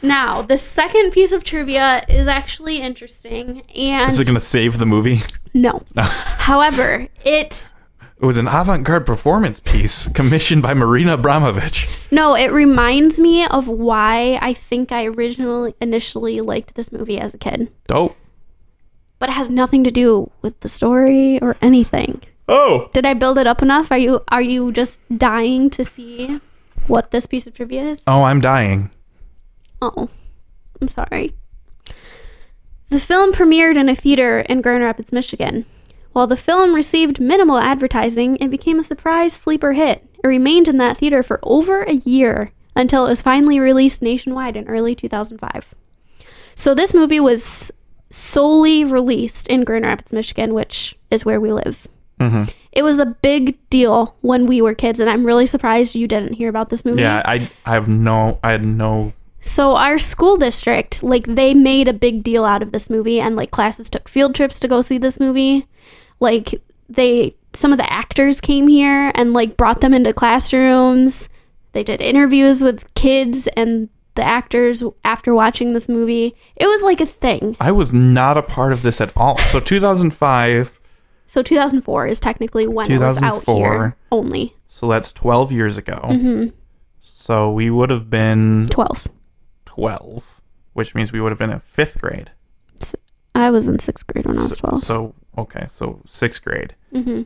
Now, the second piece of trivia is actually interesting. And Is it going to save the movie? no. However, it It was an avant-garde performance piece commissioned by Marina Abramovich. No, it reminds me of why I think I originally initially liked this movie as a kid. Dope. But it has nothing to do with the story or anything. Oh. Did I build it up enough? Are you are you just dying to see what this piece of trivia is? Oh, I'm dying. Oh. I'm sorry. The film premiered in a theater in Grand Rapids, Michigan. While the film received minimal advertising, it became a surprise sleeper hit. It remained in that theater for over a year until it was finally released nationwide in early 2005. So this movie was solely released in Grand Rapids, Michigan, which is where we live. Mhm. It was a big deal when we were kids, and I'm really surprised you didn't hear about this movie. Yeah, I I have no I had no So our school district, like they made a big deal out of this movie and like classes took field trips to go see this movie. Like they some of the actors came here and like brought them into classrooms. They did interviews with kids and the actors after watching this movie. It was like a thing. I was not a part of this at all. So 2005, So 2004 is technically when it was out 2004. here only. so that's 12 years ago. Mm-hmm. So we would have been 12. 12, which means we would have been in 5th grade. I was in 6th grade when I was 12. so okay, so 6th grade. hmm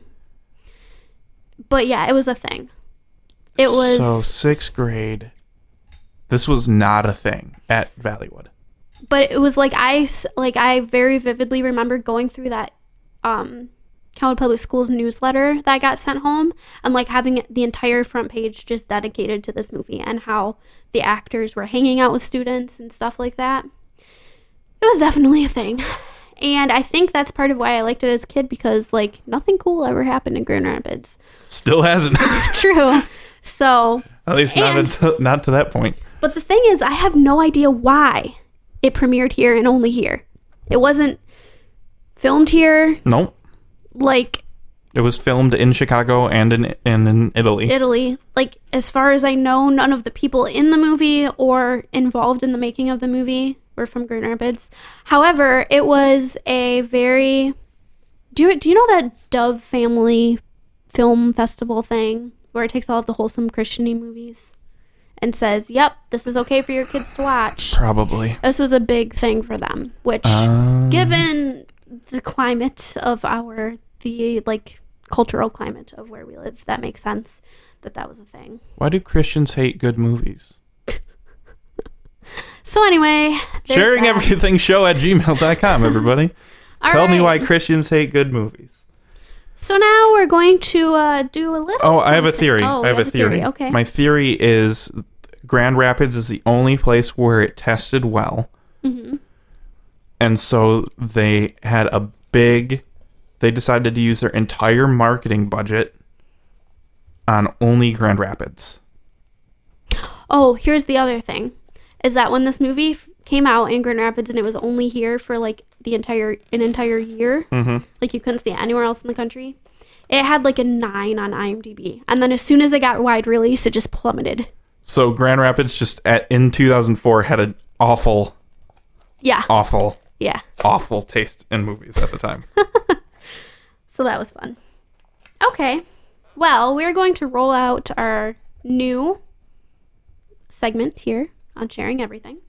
But yeah, it was a thing. It was So 6th grade. This was not a thing at Valleywood. but it was like I like I very vividly remember going through that um County Public Schools newsletter that got sent home and like having the entire front page just dedicated to this movie and how the actors were hanging out with students and stuff like that. It was definitely a thing. And I think that's part of why I liked it as a kid because like nothing cool ever happened in Grand Rapids. Still hasn't. True. So, At least not, And- until, not to that point. But the thing is, I have no idea why it premiered here and only here. It wasn't filmed here, Nope. like It was filmed in Chicago and in and in Italy. Italy. Like, as far as I know, none of the people in the movie or involved in the making of the movie were from Grand Rapids. However, it was a very. Do you, do you know that Dove Family Film Festival thing where it takes all of the wholesome Christiany movies and says, yep, this is okay for your kids to watch? Probably. This was a big thing for them, which, Um, given the climate of our, the like cultural climate of where we live, that makes sense that that was a thing. why do Christians hate good movies? So, anyway, Sharing that. everything show at gmail.com, everybody. Tell me why. Christians hate good movies. So, now we're going to uh, do a little. Oh, I have a theory. Oh, I have you a theory. Okay. My theory is Grand Rapids is the only place where it tested well. Mhm. And so they had a big they decided to use their entire marketing budget on only Grand Rapids. Oh, here's the other thing is that when this movie f- came out in Grand Rapids and it was only here for like the entire an entire year, Mhm. like you couldn't see it anywhere else in the country. It had like a nine on IMDb, and then as soon as it got wide release, it just plummeted. So Grand Rapids just at in 2004 had an awful, Yeah, awful, yeah. awful taste in movies at the time. So that was fun. Okay. Well, we're going to roll out our new segment here on sharing everything.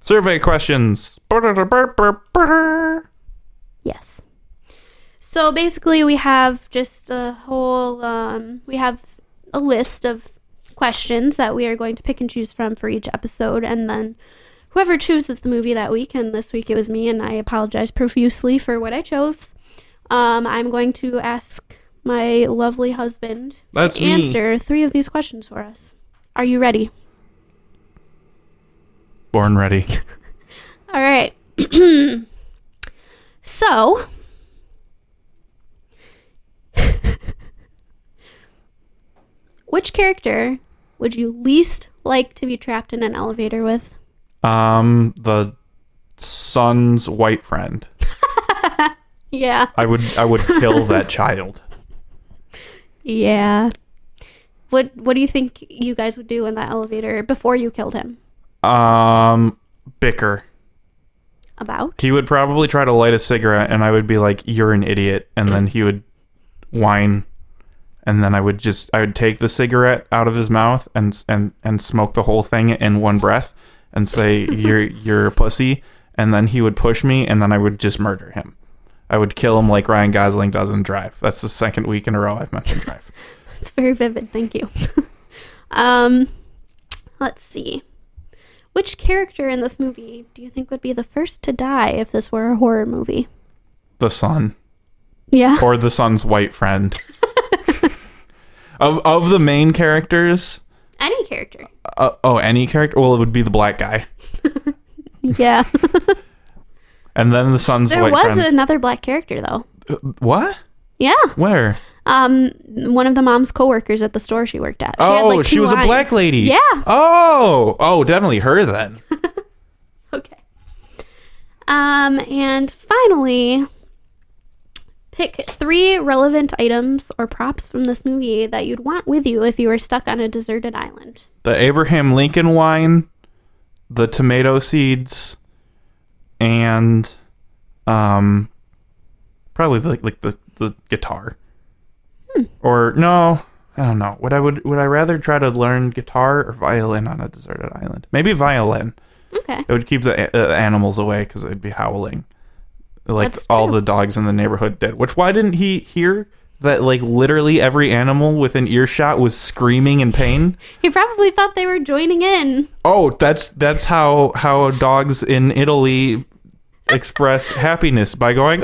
Survey questions. Yes. So basically, we have just a whole, um, we have a list of questions that we are going to pick and choose from for each episode, and then whoever chooses the movie that week, and this week it was me, and I apologize profusely for what I chose. Um, I'm going to ask my lovely husband That's to me. answer three of these questions for us. Are you ready? Born ready. All right. so, which character would you least like to be trapped in an elevator with? Um, the son's white friend. Yeah. I would I would kill that child. Yeah. What What do you think you guys would do in that elevator before you killed him? Um, bicker. About? He would probably try to light a cigarette, and I would be like, "You're an idiot," and then he would whine, and then I would just I would take the cigarette out of his mouth and and and smoke the whole thing in one breath, and say, "You're you're a pussy," and then he would push me, and then I would just murder him. I would kill him like Ryan Gosling does in Drive. That's the second week in a row I've mentioned Drive. It's very vivid. Thank you. um, let's see. Which character in this movie do you think would be the first to die if this were a horror movie? The son. Yeah. or the son's white friend. of of the main characters, Any character. uh, oh, any character. Well, it would be the black guy, Yeah. and then the son's there white was friend. another black character though. what? Yeah. Where? Um, one of the mom's coworkers at the store she worked at. She oh, had, like, she was a black lady. Yeah. Oh, oh, definitely her then. Okay. Um, and finally, pick three relevant items or props from this movie that you'd want with you if you were stuck on a deserted island. the Abraham Lincoln wine, the tomato seeds, and um, probably the, like the the guitar. Or no, I don't know. Would I would would I rather try to learn guitar or violin on a deserted island? Maybe violin. Okay. It would keep the uh, animals away because they'd be howling, like That's all true. the dogs in the neighborhood did. Which why didn't he hear that? Like literally every animal within earshot was screaming in pain. He probably thought they were joining in. Oh, that's that's how how dogs in Italy express happiness by going.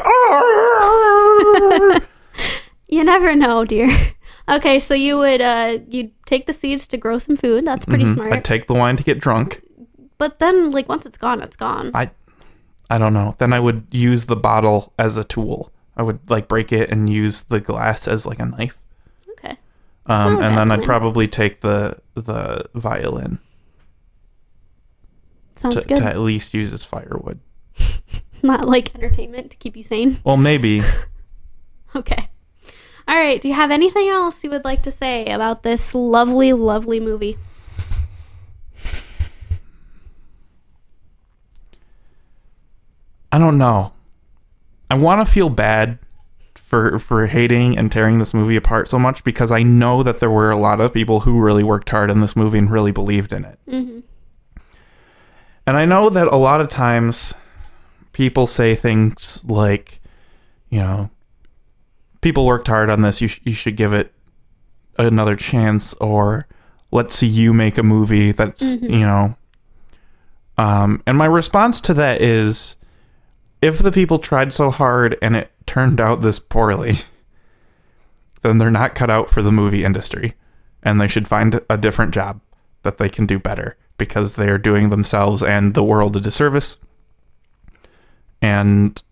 You never know, dear. Okay, so you would uh you'd take the seeds to grow some food. That's pretty smart. I'd take the wine to get drunk. but then like once it's gone, it's gone. I I don't know. Then I would use the bottle as a tool. I would like break it and use the glass as like a knife. Okay. Um, not a and bad then I'd plan. probably take the the violin Sounds to, good. to at least use as firewood. Not like entertainment to keep you sane. Well, maybe. Okay. All right. Do you have anything else you would like to say about this lovely, lovely movie? I don't know. I want to feel bad for for hating and tearing this movie apart so much because I know that there were a lot of people who really worked hard in this movie and really believed in it. Mm-hmm. And I know that a lot of times people say things like, you know, people worked hard on this, you, sh- you should give it another chance, or let's see you make a movie that's, you know. Um, and my response to that is if the people tried so hard and it turned out this poorly, then they're not cut out for the movie industry and they should find a different job that they can do better because they are doing themselves and the world a disservice. And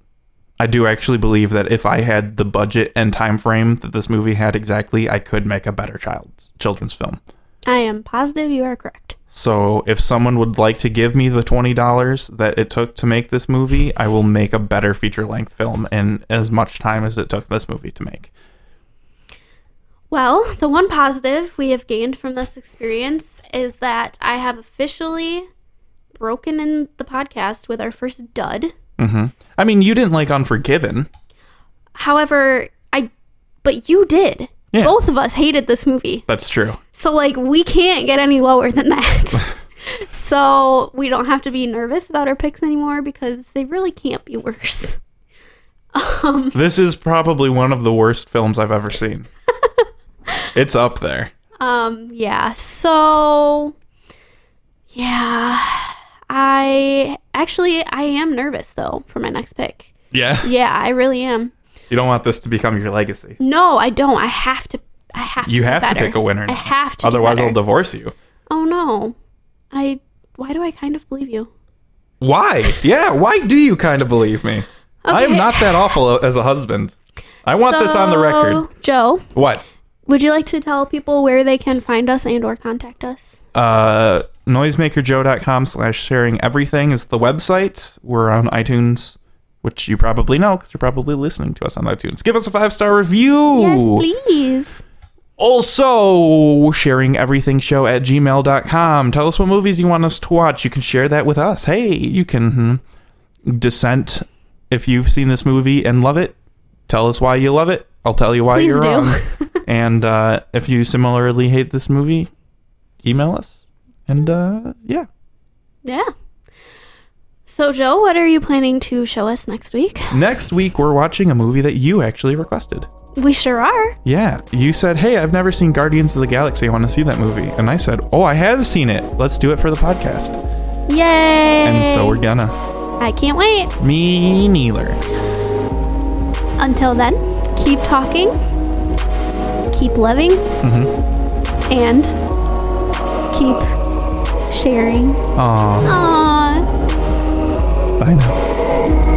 I do actually believe that if I had the budget and time frame that this movie had exactly, I could make a better child's children's film. I am positive you are correct. So if someone would like to give me the twenty dollars that it took to make this movie, I will make a better feature length film in as much time as it took this movie to make. Well, the one positive we have gained from this experience is that I have officially broken in the podcast with our first dud. Mm-hmm. I mean, you didn't like Unforgiven. However, I but you did. Yeah. Both of us hated this movie. That's true. So like we can't get any lower than that. so we don't have to be nervous about our picks anymore because they really can't be worse. Um, This is probably one of the worst films I've ever seen. it's up there. um yeah. So yeah. I actually I am nervous though for my next pick. Yeah. Yeah, I really am. You don't want this to become your legacy. No, I don't. I have to I have You to do have to pick a winner I have to. Otherwise. I'll divorce you. Oh no. I why do I kind of believe you? Why? Yeah, why do you kind of believe me? I am not that awful as a husband. I want this on the record. Joe, What? would you like to tell people where they can find us and or contact us? Uh, noisemakerjoe.com slash sharing everything is the website. We're on iTunes, which you probably know because you're probably listening to us on iTunes. Give us a five star review. Yes, please. Also, sharing everything show at gmail.com. Tell us what movies you want us to watch. You can share that with us. Hey, you can hmm, dissent if you've seen this movie and love it. Tell us why you love it. I'll tell you why Please you're do. wrong. and uh, if you similarly hate this movie, email us. And uh, yeah. Yeah. So, Joe, what are you planning to show us next week? Next week, we're watching a movie that you actually requested. We sure are. Yeah, you said, "Hey, I've never seen Guardians of the Galaxy. I want to see that movie." And I said, "Oh, I have seen it. Let's do it for the podcast." Yay! And so we're gonna. I can't wait. Me neither. Until then, keep talking, keep loving, Mm-hmm. and keep sharing. Aw, Aww. bye now.